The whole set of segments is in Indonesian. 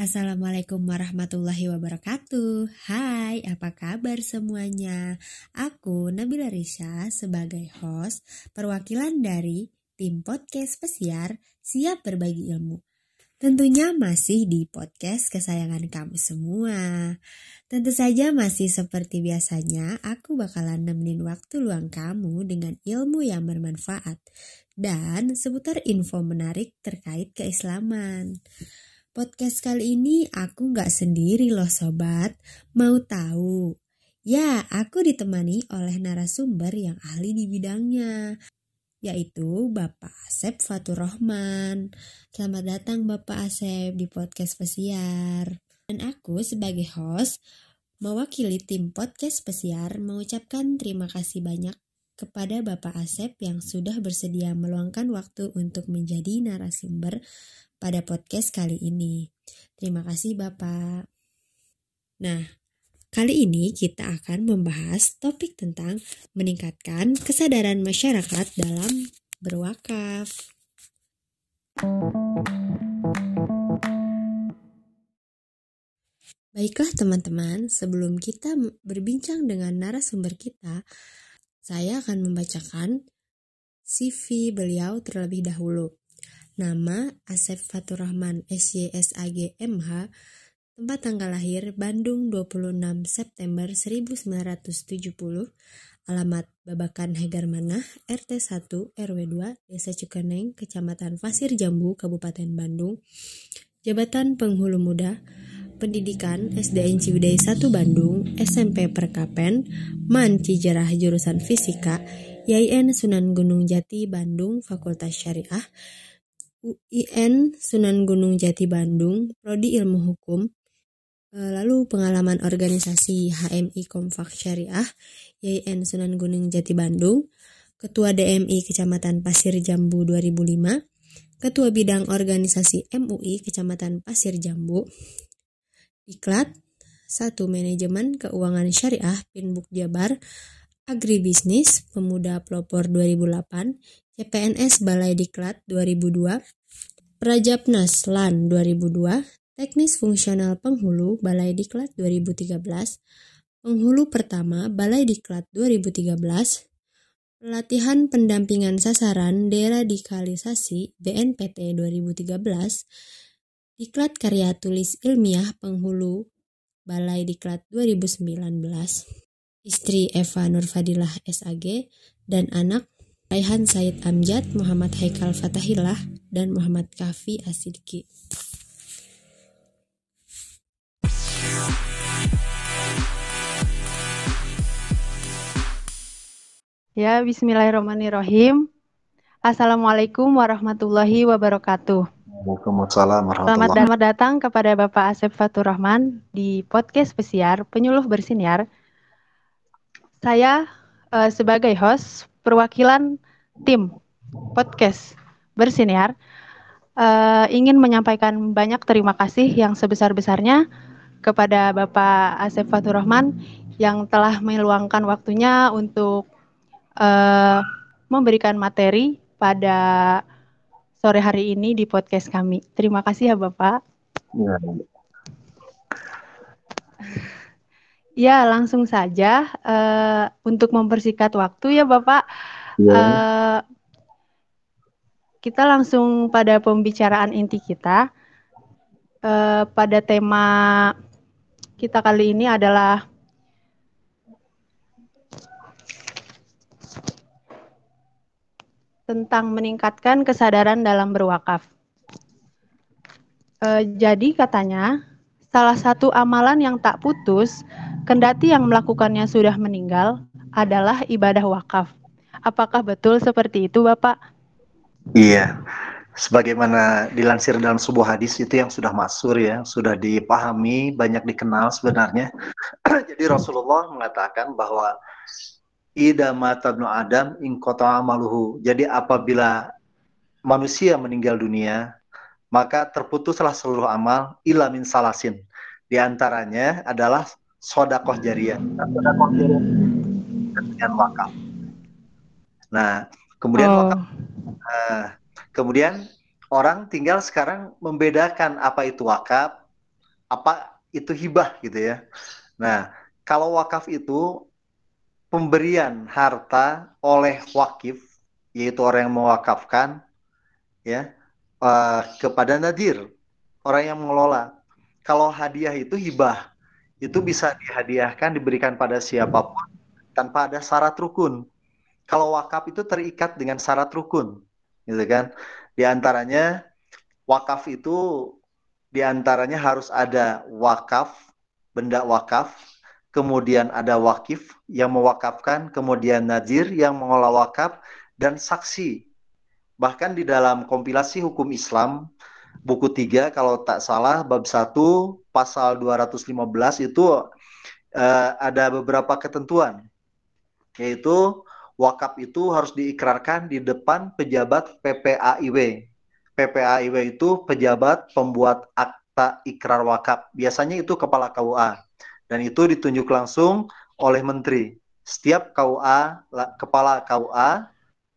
Assalamualaikum warahmatullahi wabarakatuh Hai, apa kabar semuanya? Aku Nabila Risha sebagai host perwakilan dari tim podcast pesiar siap berbagi ilmu Tentunya masih di podcast kesayangan kamu semua Tentu saja masih seperti biasanya aku bakalan nemenin waktu luang kamu dengan ilmu yang bermanfaat Dan seputar info menarik terkait keislaman Podcast kali ini aku nggak sendiri loh sobat. Mau tahu? Ya, aku ditemani oleh narasumber yang ahli di bidangnya, yaitu Bapak Asep Fatur Rahman. Selamat datang Bapak Asep di podcast Pesiar. Dan aku sebagai host mewakili tim podcast Pesiar mengucapkan terima kasih banyak kepada Bapak Asep yang sudah bersedia meluangkan waktu untuk menjadi narasumber pada podcast kali ini. Terima kasih Bapak. Nah, kali ini kita akan membahas topik tentang meningkatkan kesadaran masyarakat dalam berwakaf. Baiklah teman-teman, sebelum kita berbincang dengan narasumber kita, saya akan membacakan CV beliau terlebih dahulu. Nama Asep Fatur Rahman SYSAG MH Tempat tanggal lahir Bandung 26 September 1970 Alamat Babakan Hegar Manah RT 1 RW 2 Desa Cukeneng Kecamatan Pasir Jambu Kabupaten Bandung. Jabatan Penghulu Muda Pendidikan SDN Ciwidey 1 Bandung SMP Perkapen MAN Cijarah Jurusan Fisika YIN Sunan Gunung Jati Bandung Fakultas Syariah UIN Sunan Gunung Jati Bandung, Prodi Ilmu Hukum, lalu pengalaman organisasi HMI Komfak Syariah, YIN Sunan Gunung Jati Bandung, Ketua DMI Kecamatan Pasir Jambu 2005, Ketua Bidang Organisasi MUI Kecamatan Pasir Jambu, Diklat, 1 Manajemen Keuangan Syariah Pinbuk Jabar, Agribisnis Pemuda Pelopor 2008, CPNS Balai Diklat 2002, Prajapnas LAN 2002, Teknis Fungsional Penghulu Balai Diklat 2013, Penghulu Pertama Balai Diklat 2013, Pelatihan Pendampingan Sasaran Deradikalisasi BNPT 2013, Diklat Karya Tulis Ilmiah Penghulu Balai Diklat 2019, istri Eva Nurfadilah SAG, dan anak Raihan Said Amjad, Muhammad Haikal Fatahillah, dan Muhammad Kafi Asidki. Ya, bismillahirrahmanirrahim. Assalamualaikum warahmatullahi wabarakatuh. Waalaikumsalam Selamat, selamat datang kepada Bapak Asep Fatur Rahman di podcast Pesiar Penyuluh Bersiniar. Saya uh, sebagai host perwakilan tim podcast Bersiniar uh, ingin menyampaikan banyak terima kasih yang sebesar-besarnya kepada Bapak Asep Fatur Rahman yang telah meluangkan waktunya untuk uh, memberikan materi pada sore hari ini di podcast kami. Terima kasih ya Bapak. Ya. Ya, langsung saja uh, untuk mempersingkat waktu ya Bapak. Ya. Uh, kita langsung pada pembicaraan inti kita. Uh, pada tema kita kali ini adalah tentang meningkatkan kesadaran dalam berwakaf. Uh, jadi katanya salah satu amalan yang tak putus kendati yang melakukannya sudah meninggal, adalah ibadah wakaf. Apakah betul seperti itu, Bapak? Iya. Sebagaimana dilansir dalam sebuah hadis itu yang sudah masur ya, sudah dipahami, banyak dikenal sebenarnya. Jadi Rasulullah mengatakan bahwa ida matabnu adam in amaluhu. Jadi apabila manusia meninggal dunia, maka terputuslah seluruh amal ila min salasin. Di antaranya adalah sodakoh jariah. Sodakoh jariah dengan wakaf. Nah, kemudian oh. wakaf, uh, kemudian orang tinggal sekarang membedakan apa itu wakaf, apa itu hibah gitu ya. Nah, kalau wakaf itu pemberian harta oleh wakif, yaitu orang yang mewakafkan, ya, uh, kepada nadir, orang yang mengelola. Kalau hadiah itu hibah, itu bisa dihadiahkan, diberikan pada siapa pun tanpa ada syarat rukun. Kalau wakaf itu terikat dengan syarat rukun, gitu kan? Di antaranya wakaf itu di antaranya harus ada wakaf, benda wakaf, kemudian ada wakif yang mewakafkan, kemudian nazir yang mengolah wakaf dan saksi. Bahkan di dalam kompilasi hukum Islam buku 3 kalau tak salah bab 1 pasal 215 itu uh, ada beberapa ketentuan yaitu wakaf itu harus diikrarkan di depan pejabat PPAIW. PPAIW itu pejabat pembuat akta ikrar wakaf. Biasanya itu kepala KUA. Dan itu ditunjuk langsung oleh menteri. Setiap KUA, kepala KUA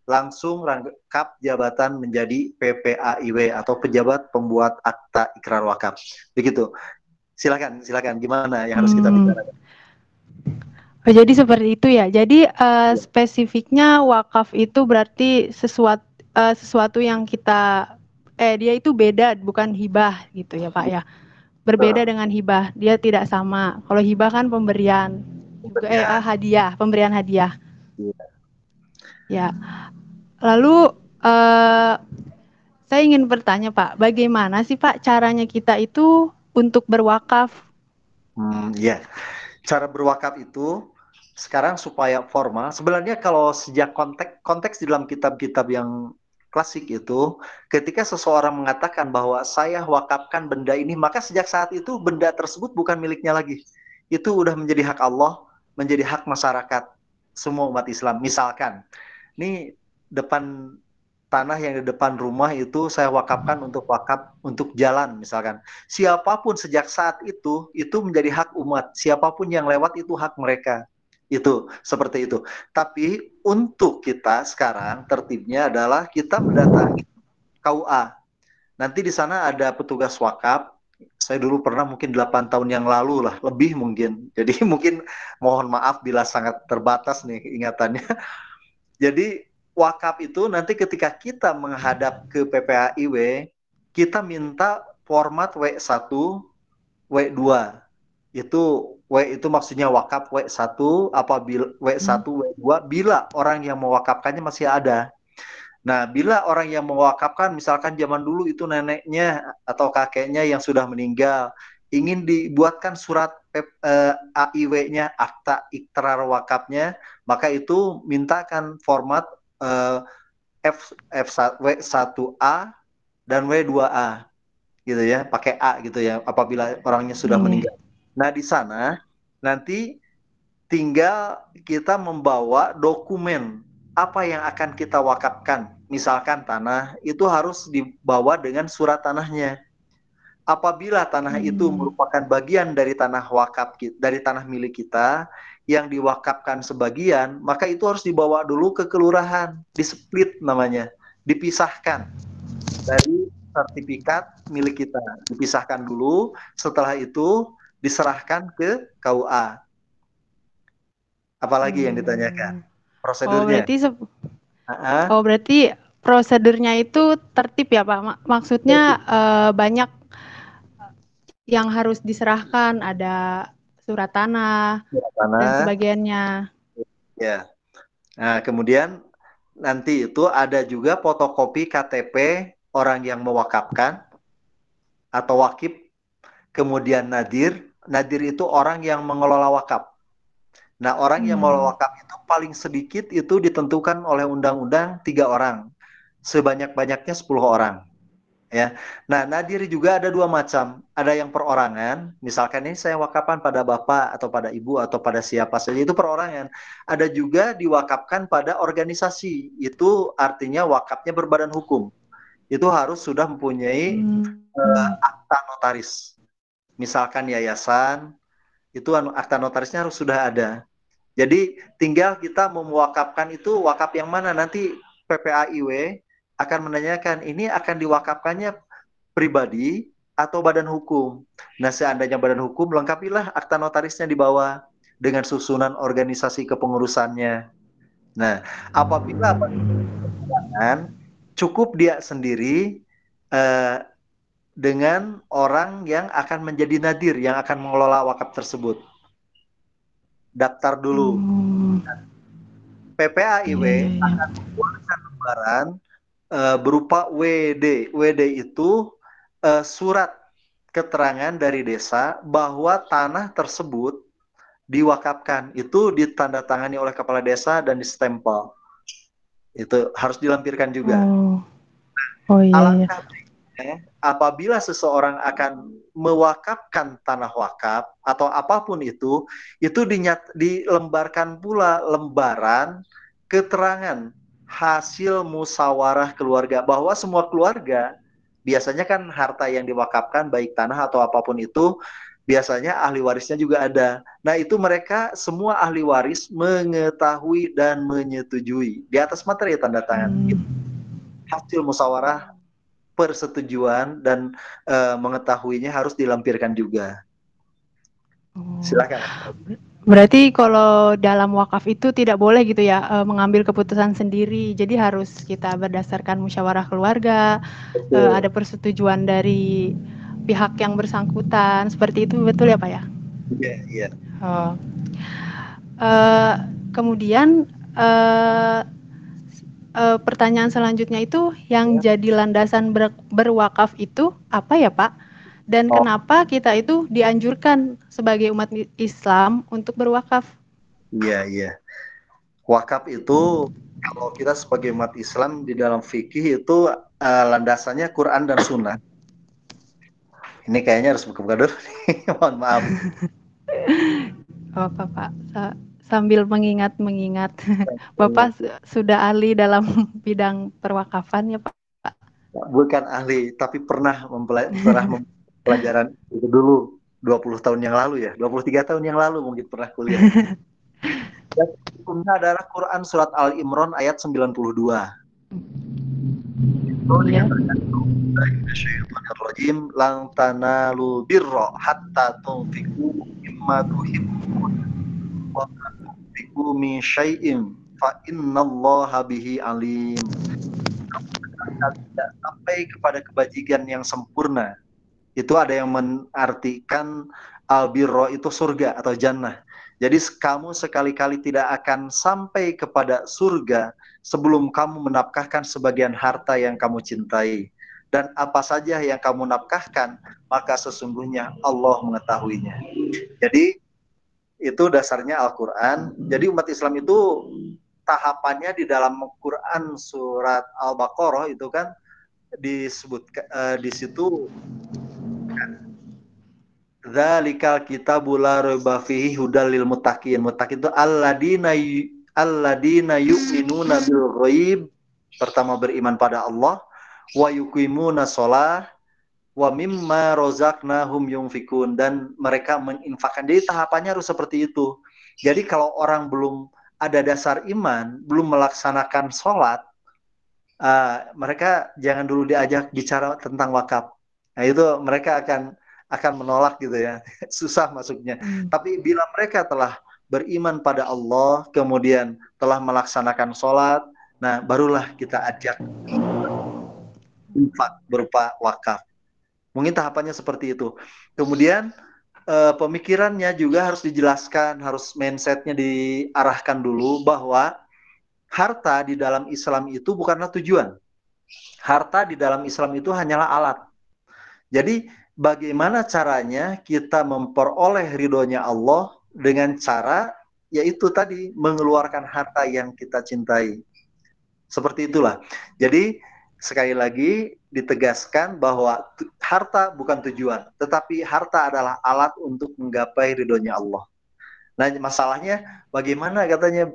langsung rangkap jabatan menjadi PPAIW atau pejabat pembuat akta ikrar wakaf. Begitu. Silakan, silakan. Gimana yang harus kita hmm. bicarakan? Oh, jadi seperti itu ya. Jadi uh, spesifiknya wakaf itu berarti sesuatu uh, sesuatu yang kita eh dia itu beda bukan hibah gitu ya Pak ya. Berbeda dengan hibah. Dia tidak sama. Kalau hibah kan pemberian eh uh, hadiah, pemberian hadiah. Ya. ya. Lalu uh, saya ingin bertanya Pak, bagaimana sih Pak caranya kita itu untuk berwakaf? Hmm, ya. Cara berwakaf itu sekarang supaya formal sebenarnya kalau sejak konteks konteks di dalam kitab-kitab yang klasik itu ketika seseorang mengatakan bahwa saya wakafkan benda ini maka sejak saat itu benda tersebut bukan miliknya lagi. Itu udah menjadi hak Allah menjadi hak masyarakat semua umat Islam. Misalkan ini depan tanah yang di depan rumah itu saya wakafkan untuk wakaf untuk jalan misalkan. Siapa pun sejak saat itu itu menjadi hak umat. Siapa pun yang lewat itu hak mereka itu seperti itu. Tapi untuk kita sekarang tertibnya adalah kita mendatangi KUA. Nanti di sana ada petugas wakaf. Saya dulu pernah mungkin 8 tahun yang lalu lah, lebih mungkin. Jadi mungkin mohon maaf bila sangat terbatas nih ingatannya. Jadi wakaf itu nanti ketika kita menghadap ke PPAIW, kita minta format W1, W2. Itu W itu maksudnya wakaf W1 apabila W1 hmm. W2 bila orang yang mewakafkannya masih ada. Nah, bila orang yang mewakafkan misalkan zaman dulu itu neneknya atau kakeknya yang sudah meninggal ingin dibuatkan surat eh, AIW-nya akta ikrar wakafnya, maka itu mintakan format eh, F F1 W1A dan W2A gitu ya, pakai A gitu ya apabila orangnya sudah hmm. meninggal. Nah, di sana nanti tinggal kita membawa dokumen apa yang akan kita wakafkan. Misalkan tanah itu harus dibawa dengan surat tanahnya. Apabila tanah hmm. itu merupakan bagian dari tanah wakaf dari tanah milik kita yang diwakafkan sebagian, maka itu harus dibawa dulu ke kelurahan, di split namanya, dipisahkan dari sertifikat milik kita, dipisahkan dulu. Setelah itu diserahkan ke KUA. Apalagi hmm. yang ditanyakan? Prosedurnya. Oh, berarti uh-huh. Oh, berarti prosedurnya itu tertib ya, Pak. Maksudnya uh, banyak yang harus diserahkan, ada surat tanah, surat tanah dan sebagiannya. Ya. Nah, kemudian nanti itu ada juga fotokopi KTP orang yang mewakafkan atau wakif kemudian nadir. Nadir itu orang yang mengelola wakaf. Nah, orang hmm. yang mengelola wakaf itu paling sedikit itu ditentukan oleh undang-undang tiga orang, sebanyak-banyaknya 10 orang. Ya, nah nadir juga ada dua macam. Ada yang perorangan, misalkan ini saya wakafkan pada bapak atau pada ibu atau pada siapa saja itu perorangan. Ada juga diwakafkan pada organisasi, itu artinya wakafnya berbadan hukum. Itu harus sudah mempunyai hmm. uh, akta notaris misalkan yayasan, itu anu, akta notarisnya harus sudah ada. Jadi tinggal kita memwakafkan itu wakaf yang mana nanti PPAIW akan menanyakan ini akan diwakafkannya pribadi atau badan hukum. Nah, seandainya badan hukum, lengkapilah akta notarisnya di bawah dengan susunan organisasi kepengurusannya. Nah, apabila badan cukup dia sendiri uh, dengan orang yang akan menjadi nadir yang akan mengelola wakaf tersebut. Daftar dulu. Hmm. PPAIW hmm. akan mengeluarkan lembaran uh, berupa WD. WD itu uh, surat keterangan dari desa bahwa tanah tersebut diwakafkan. Itu ditandatangani oleh kepala desa dan distempel. Itu harus dilampirkan juga. Oh, oh iya. Alangkah iya apabila seseorang akan mewakafkan tanah wakaf atau apa pun itu, itu dinyat, dilembarkan pula lembaran keterangan hasil musyawarah keluarga bahwa semua keluarga biasanya kan harta yang diwakafkan baik tanah atau apa pun itu biasanya ahli warisnya juga ada. Nah, itu mereka semua ahli waris mengetahui dan menyetujui di atas materi tanda tangan. Hmm. Hasil musyawarah persetujuan dan uh, mengetahuinya harus dilampirkan juga. Oh. Silakan. Berarti kalau dalam wakaf itu tidak boleh gitu ya uh, mengambil keputusan sendiri. Jadi harus kita berdasarkan musyawarah keluarga, uh, ada persetujuan dari pihak yang bersangkutan. Seperti itu betul ya Pak ya? Iya, yeah, iya. Yeah. Oh. Uh, kemudian uh, uh, pertanyaan selanjutnya itu yang ya. jadi landasan ber, berwakaf itu apa ya Pak? Dan oh. kenapa kita itu dianjurkan sebagai umat Islam untuk berwakaf? Iya iya. Wakaf itu kalau kita sebagai umat Islam di dalam fikih itu uh, landasannya Quran dan Sunnah. Ini kayaknya harus buka-buka dulu. Mohon maaf. Oh, Pak sambil mengingat-mengingat. Bapak sudah ahli dalam bidang perwakafan ya Pak? Bukan ahli, tapi pernah mempelajari pelajaran itu dulu 20 tahun yang lalu ya, 23 tahun yang lalu mungkin pernah kuliah. Dan hukumnya adalah Quran surat Al Imran ayat 92. Oh, ya. Rajim lang tanalu birra hatta tunfiqu mimma tuhibbun wa tunfiqu min syai'in fa innallaha bihi alim. Tidak sampai kepada kebajikan yang sempurna. Itu ada yang mengartikan albirro itu surga atau jannah. Jadi kamu sekali-kali tidak akan sampai kepada surga sebelum kamu menafkahkan sebagian harta yang kamu cintai. Dan apa saja yang kamu nafkahkan, maka sesungguhnya Allah mengetahuinya. Jadi itu dasarnya Al-Quran. Jadi umat Islam itu tahapannya di dalam Quran surat Al-Baqarah itu kan disebut uh, di situ Zalikal kitabul la raiba fihi hudal lil muttaqin. Muttaqin itu alladina alladina yu'minuna bil ghaib. Pertama beriman pada Allah wa yuqimuna shalah wa mimma rozaknahum yunfikun dan mereka menginfakkan. Jadi tahapannya harus seperti itu. Jadi kalau orang belum ada dasar iman, belum melaksanakan sholat, uh, mereka jangan dulu diajak bicara tentang wakaf. Nah itu mereka akan akan menolak gitu ya, susah masuknya. Hmm. Tapi bila mereka telah beriman pada Allah, kemudian telah melaksanakan sholat, nah barulah kita ajak infak berupa wakaf. Mungkin tahapannya seperti itu. Kemudian uh, pemikirannya juga harus dijelaskan, harus mindsetnya diarahkan dulu bahwa harta di dalam Islam itu bukanlah tujuan. Harta di dalam Islam itu hanyalah alat. Jadi bagaimana caranya kita memperoleh ridhonya Allah dengan cara yaitu tadi mengeluarkan harta yang kita cintai. Seperti itulah. Jadi sekali lagi ditegaskan bahwa harta bukan tujuan, tetapi harta adalah alat untuk menggapai ridhonya Allah. Nah, masalahnya bagaimana katanya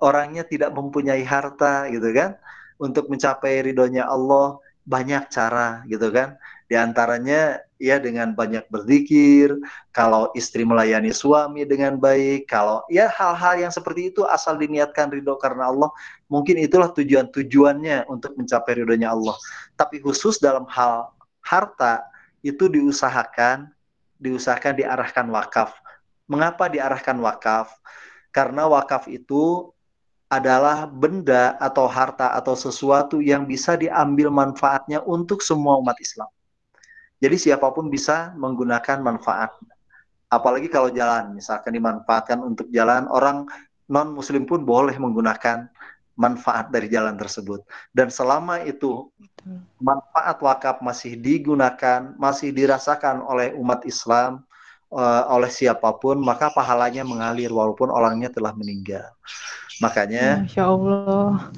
orangnya tidak mempunyai harta gitu kan untuk mencapai ridhonya Allah banyak cara gitu kan. Di antaranya ya dengan banyak berzikir, kalau istri melayani suami dengan baik, kalau ya hal-hal yang seperti itu asal diniatkan ridho karena Allah, mungkin itulah tujuan-tujuannya untuk mencapai ridhonya Allah. Tapi khusus dalam hal harta itu diusahakan, diusahakan diarahkan wakaf. Mengapa diarahkan wakaf? Karena wakaf itu adalah benda atau harta atau sesuatu yang bisa diambil manfaatnya untuk semua umat Islam. Jadi siapa pun bisa menggunakan manfaat. Apalagi kalau jalan, misalkan dimanfaatkan untuk jalan, orang non muslim pun boleh menggunakan manfaat dari jalan tersebut. Dan selama itu manfaat wakaf masih digunakan, masih dirasakan oleh umat Islam, uh, oleh siapa pun, maka pahalanya mengalir walaupun orangnya telah meninggal. Makanya, Masya Allah.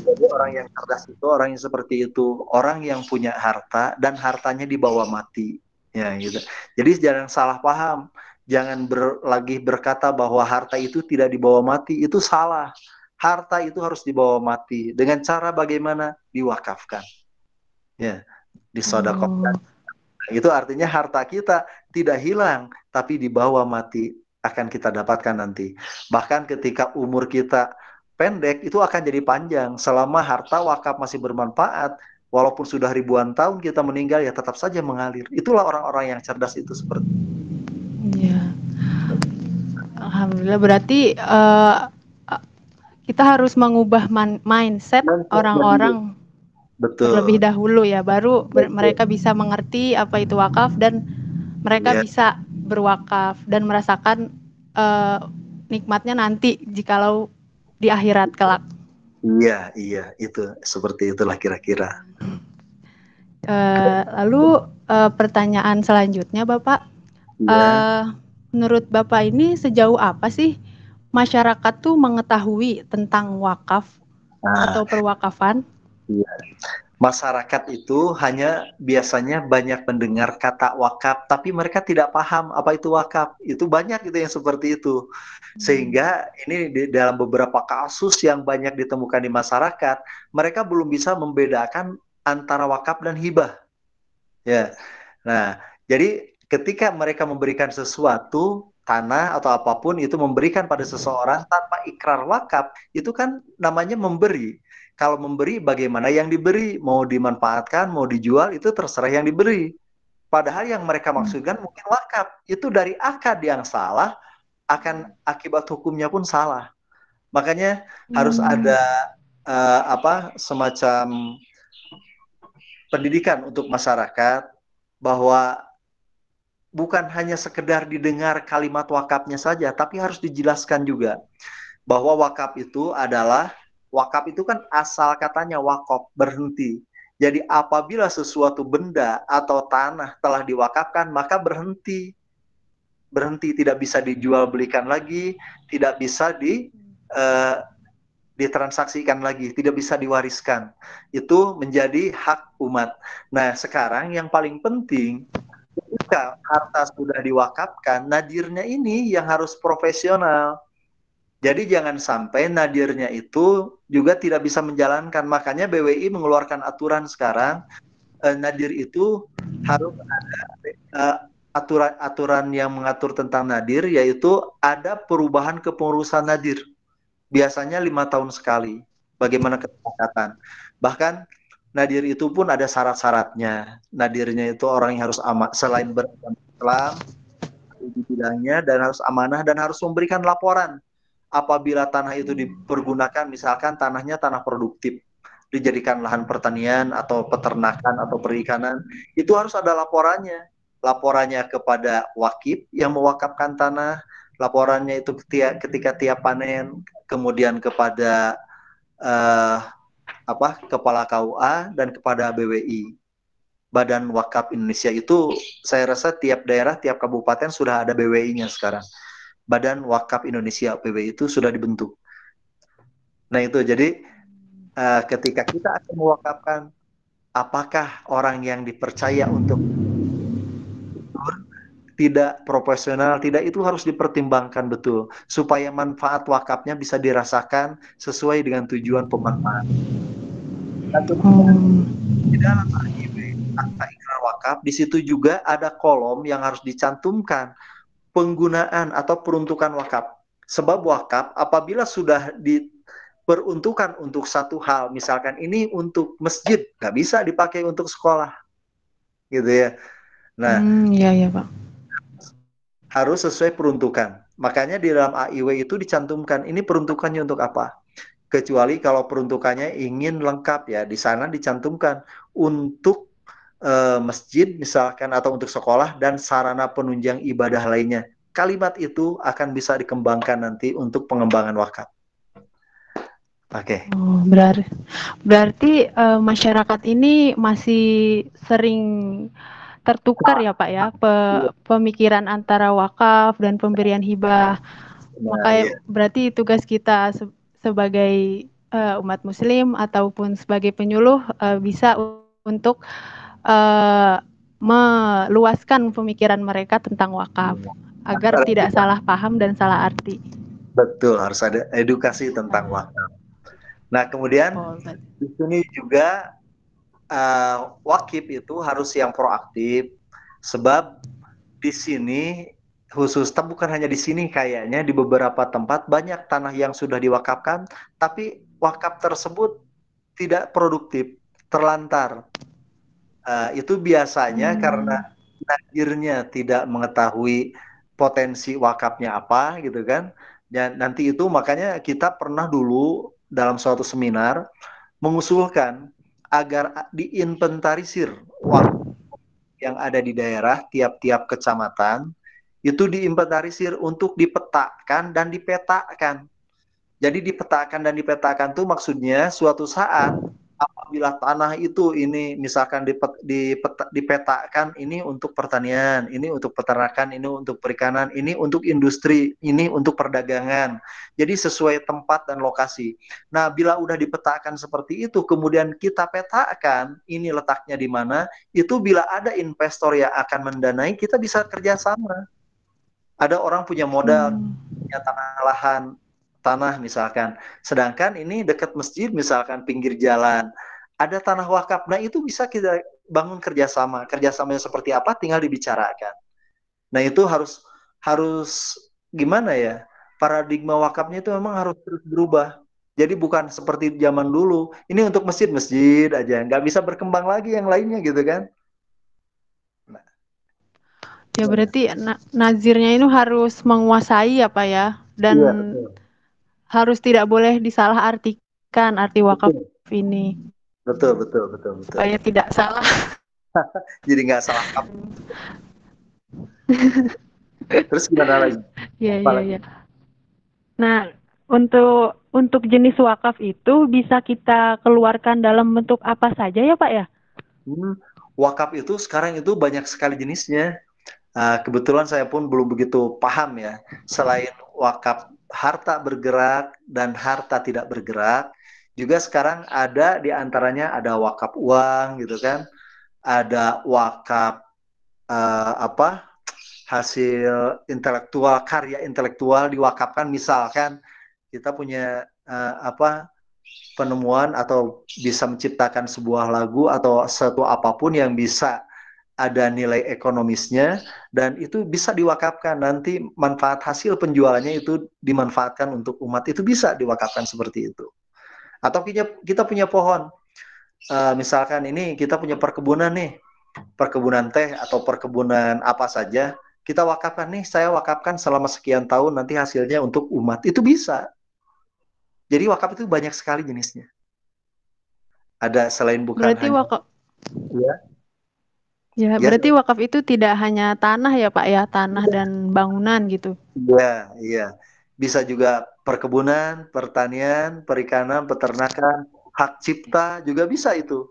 Jadi orang yang cerdas itu orang yang seperti itu, orang yang punya harta dan hartanya dibawa mati, ya gitu. Jadi jangan salah paham, jangan ber, lagi berkata bahwa harta itu tidak dibawa mati, itu salah. Harta itu harus dibawa mati dengan cara bagaimana diwakafkan, ya, disodakokan. Oh. Itu artinya harta kita tidak hilang, tapi dibawa mati akan kita dapatkan nanti. Bahkan ketika umur kita pendek itu akan jadi panjang selama harta wakaf masih bermanfaat walaupun sudah ribuan tahun kita meninggal ya tetap saja mengalir. Itulah orang-orang yang cerdas itu seperti. Iya. Alhamdulillah berarti uh, kita harus mengubah mindset orang-orang Betul. Lebih dahulu ya, baru mereka bisa mengerti apa itu wakaf dan mereka ya. bisa berwakaf dan merasakan uh, nikmatnya nanti jikalau di akhirat kelak. Iya, iya, itu seperti itulah kira-kira. Uh, lalu uh, pertanyaan selanjutnya, Bapak, ya. uh, menurut Bapak ini sejauh apa sih masyarakat tuh mengetahui tentang wakaf nah, atau perwakafan? Iya masyarakat itu hanya biasanya banyak mendengar kata wakaf, tapi mereka tidak paham apa itu wakaf. Itu banyak itu yang seperti itu. Hmm. Sehingga ini di dalam beberapa kasus yang banyak ditemukan di masyarakat, mereka belum bisa membedakan antara wakaf dan hibah. Ya. Nah, jadi ketika mereka memberikan sesuatu tanah atau apa pun itu memberikan pada seseorang tanpa ikrar wakaf, itu kan namanya memberi kalau memberi bagaimana yang diberi mau dimanfaatkan mau dijual itu terserah yang diberi padahal yang mereka hmm. maksudkan hmm. mungkin wakaf itu dari akad yang salah akan akibat hukumnya pun salah makanya hmm. harus ada uh, apa semacam pendidikan untuk masyarakat bahwa bukan hanya sekedar didengar kalimat wakafnya saja tapi harus dijelaskan juga bahwa wakaf itu adalah Wakaf itu kan asal katanya wakaf berhenti. Jadi apabila sesuatu benda atau tanah telah diwakafkan maka berhenti. Berhenti tidak bisa dijual belikan lagi, tidak bisa di uh, ditransaksikan lagi, tidak bisa diwariskan. Itu menjadi hak umat. Nah, sekarang yang paling penting ketika harta sudah diwakafkan, nadirnya ini yang harus profesional jadi jangan sampai nadirnya itu juga tidak bisa menjalankan. Makanya BWI mengeluarkan aturan sekarang eh, nadir itu harus ada eh, aturan aturan yang mengatur tentang nadir yaitu ada perubahan kepengurusan nadir. Biasanya lima tahun sekali. Bagaimana kesepakatan. Bahkan nadir itu pun ada syarat-syaratnya. Nadirnya itu orang yang harus amat selain beragama Islam di bidangnya dan harus amanah dan harus memberikan laporan apabila tanah itu dipergunakan misalkan tanahnya tanah produktif dijadikan lahan pertanian atau peternakan atau perikanan itu harus ada laporannya. Laporannya kepada wakif yang mewakafkan tanah laporannya itu ketika, ketika tiap panen kemudian kepada uh, apa kepala KUA dan kepada BWI Badan Wakaf Indonesia itu saya rasa tiap daerah tiap kabupaten sudah ada BWI-nya sekarang Badan Wakaf Indonesia PB itu sudah dibentuk. Nah itu jadi uh, ketika kita akan mewakafkan, apakah orang yang dipercaya untuk tidak profesional, tidak itu harus dipertimbangkan betul supaya manfaat wakafnya bisa dirasakan sesuai dengan tujuan pemanfaat. Dan di dalam akta ikrar wakaf, di situ juga ada kolom yang harus dicantumkan penggunaan atau peruntukan wakaf. Sebab wakaf apabila sudah diperuntukkan untuk satu hal, misalkan ini untuk masjid, nggak bisa dipakai untuk sekolah, gitu ya. Nah, hmm, ya ya pak. Harus sesuai peruntukan. Makanya di dalam AIW itu dicantumkan ini peruntukannya untuk apa? Kecuali kalau peruntukannya ingin lengkap ya, di sana dicantumkan untuk uh, masjid misalkan atau untuk sekolah dan sarana penunjang ibadah lainnya. Kalimat itu akan bisa dikembangkan nanti untuk pengembangan wakaf. Oke. Okay. Oh, berarti berarti uh, masyarakat ini masih sering tertukar ya Pak ya pe, iya. pemikiran antara wakaf dan pemberian hibah. Nah, Makanya iya. berarti tugas kita se sebagai uh, umat muslim ataupun sebagai penyuluh uh, bisa untuk uh, meluaskan pemikiran mereka tentang wakaf iya. agar tidak salah paham dan salah arti. Betul, harus ada edukasi tentang nah. wakaf. Nah, kemudian oh, di sini juga uh, wakif itu harus yang proaktif, sebab di sini khusus bukan hanya di sini kayaknya di beberapa tempat banyak tanah yang sudah diwakafkan, tapi wakaf tersebut tidak produktif, terlantar. Uh, itu biasanya hmm. karena najirnya tidak mengetahui potensi wakafnya apa gitu kan. Dan nanti itu makanya kita pernah dulu dalam suatu seminar mengusulkan agar diinventarisir wakaf yang ada di daerah tiap-tiap kecamatan itu diinventarisir untuk dipetakan dan dipetakan. Jadi dipetakan dan dipetakan itu maksudnya suatu saat apabila tanah itu ini misalkan dipet, dipet, dipetakan ini untuk pertanian, ini untuk peternakan, ini untuk perikanan, ini untuk industri, ini untuk perdagangan. Jadi sesuai tempat dan lokasi. Nah, bila udah dipetakan seperti itu, kemudian kita petakan ini letaknya di mana, itu bila ada investor yang akan mendanai, kita bisa kerjasama. Ada orang punya modal, hmm. punya tanah lahan, tanah misalkan. Sedangkan ini dekat masjid misalkan pinggir jalan ada tanah wakaf. Nah itu bisa kita bangun kerjasama. Kerjasamanya seperti apa tinggal dibicarakan. Nah itu harus harus gimana ya? Paradigma wakafnya itu memang harus terus berubah. Jadi bukan seperti zaman dulu. Ini untuk masjid-masjid aja, nggak bisa berkembang lagi yang lainnya gitu kan? Nah. Ya berarti na nazirnya itu harus menguasai apa ya dan iya, harus tidak boleh disalahartikan arti wakaf betul. ini. Betul, betul, betul, betul. Supaya tidak salah. Jadi nggak salah kamu. Terus gimana lagi? Iya, iya, iya. Nah, untuk untuk jenis wakaf itu bisa kita keluarkan dalam bentuk apa saja ya, Pak ya? Hmm, wakaf itu sekarang itu banyak sekali jenisnya. Uh, kebetulan saya pun belum begitu paham ya. Selain wakaf harta bergerak dan harta tidak bergerak. Juga sekarang ada di antaranya ada wakaf uang gitu kan. Ada wakaf uh, apa? hasil intelektual, karya intelektual diwakafkan misalkan kita punya uh, apa penemuan atau bisa menciptakan sebuah lagu atau satu apa pun yang bisa ada nilai ekonomisnya dan itu bisa diwakafkan. Nanti manfaat hasil penjualannya itu dimanfaatkan untuk umat itu bisa diwakafkan seperti itu. Atau kita kita punya pohon. Uh, misalkan ini kita punya perkebunan nih perkebunan teh atau perkebunan apa saja kita wakafkan nih saya wakafkan selama sekian tahun nanti hasilnya untuk umat itu bisa. Jadi wakaf itu banyak sekali jenisnya. Ada selain bukan berarti hanya, wakaf ya Ya, ya, berarti wakaf itu tidak hanya tanah ya Pak ya, tanah ya. dan bangunan gitu. Iya, iya. Bisa juga perkebunan, pertanian, perikanan, peternakan, hak cipta juga bisa itu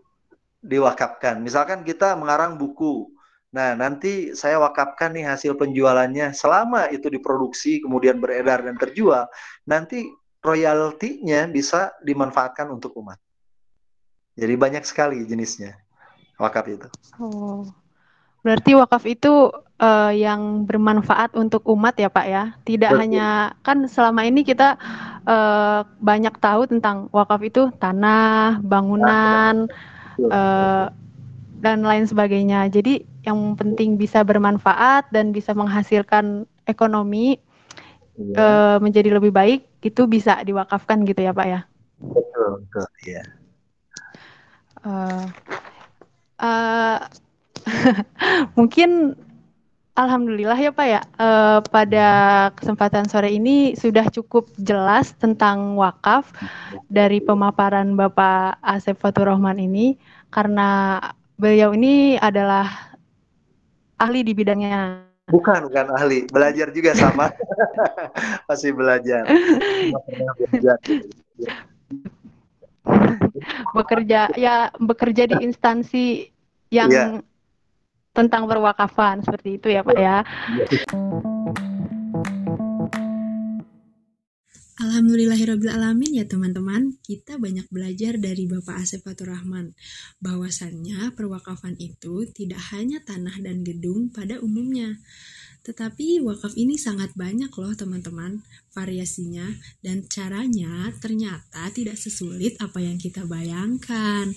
diwakafkan. Misalkan kita mengarang buku. Nah, nanti saya wakafkan nih hasil penjualannya selama itu diproduksi kemudian beredar dan terjual, nanti royaltinya bisa dimanfaatkan untuk umat. Jadi banyak sekali jenisnya wakaf itu. Oh. Berarti wakaf itu uh, yang bermanfaat untuk umat ya Pak ya. Tidak Betul. hanya kan selama ini kita uh, banyak tahu tentang wakaf itu tanah, bangunan, uh, dan lain sebagainya. Jadi yang penting bisa bermanfaat dan bisa menghasilkan ekonomi ya. uh, menjadi lebih baik itu bisa diwakafkan gitu ya Pak ya. Betul, betul, ya. Uh, uh, mungkin Alhamdulillah ya Pak ya, uh, pada kesempatan sore ini sudah cukup jelas tentang wakaf dari pemaparan Bapak Asep Fatur Rahman ini, karena beliau ini adalah ahli di bidangnya. Bukan, bukan ahli, belajar juga sama, masih belajar. bekerja ya bekerja di instansi yang yeah tentang perwakafan seperti itu ya Pak ya. Alhamdulillahirrahmanirrahim ya teman-teman, kita banyak belajar dari Bapak Asep Rahman bahwasannya perwakafan itu tidak hanya tanah dan gedung pada umumnya, tetapi wakaf ini sangat banyak loh teman-teman variasinya dan caranya ternyata tidak sesulit apa yang kita bayangkan.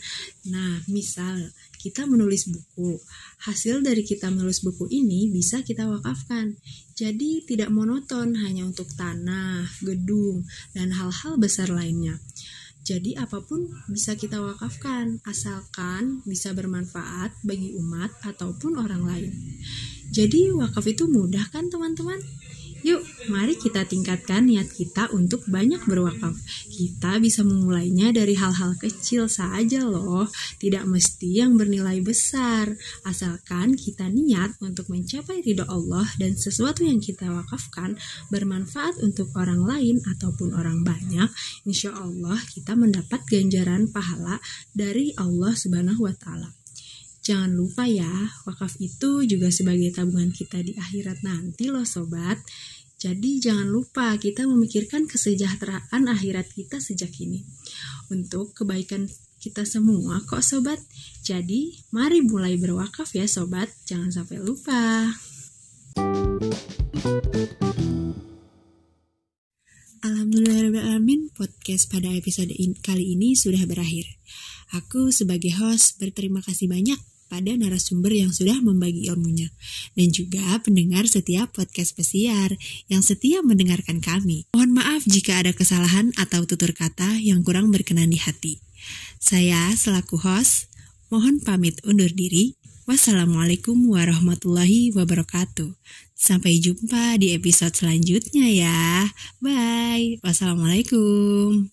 Nah, misal kita menulis buku, hasil dari kita menulis buku ini bisa kita wakafkan. Jadi tidak monoton hanya untuk tanah, gedung, dan hal-hal besar lainnya. Jadi apa pun bisa kita wakafkan asalkan bisa bermanfaat bagi umat ataupun orang lain. Jadi wakaf itu mudah kan teman-teman? Yuk, mari kita tingkatkan niat kita untuk banyak berwakaf. Kita bisa memulainya dari hal-hal kecil saja loh, tidak mesti yang bernilai besar. Asalkan kita niat untuk mencapai ridho Allah dan sesuatu yang kita wakafkan bermanfaat untuk orang lain ataupun orang banyak, insya Allah kita mendapat ganjaran pahala dari Allah Subhanahu wa Ta'ala. Jangan lupa ya, wakaf itu juga sebagai tabungan kita di akhirat nanti loh sobat. Jadi jangan lupa kita memikirkan kesejahteraan akhirat kita sejak ini. Untuk kebaikan kita semua kok sobat. Jadi mari mulai berwakaf ya sobat, jangan sampai lupa. Alhamdulillahirrahmanirrahim, podcast pada episode kali ini sudah berakhir. Aku sebagai host berterima kasih banyak pada narasumber yang sudah membagi ilmunya, dan juga pendengar setiap podcast pesiar yang setia mendengarkan kami. Mohon maaf jika ada kesalahan atau tutur kata yang kurang berkenan di hati. Saya selaku host, mohon pamit undur diri. Wassalamualaikum warahmatullahi wabarakatuh. Sampai jumpa di episode selanjutnya ya. Bye. Wassalamualaikum.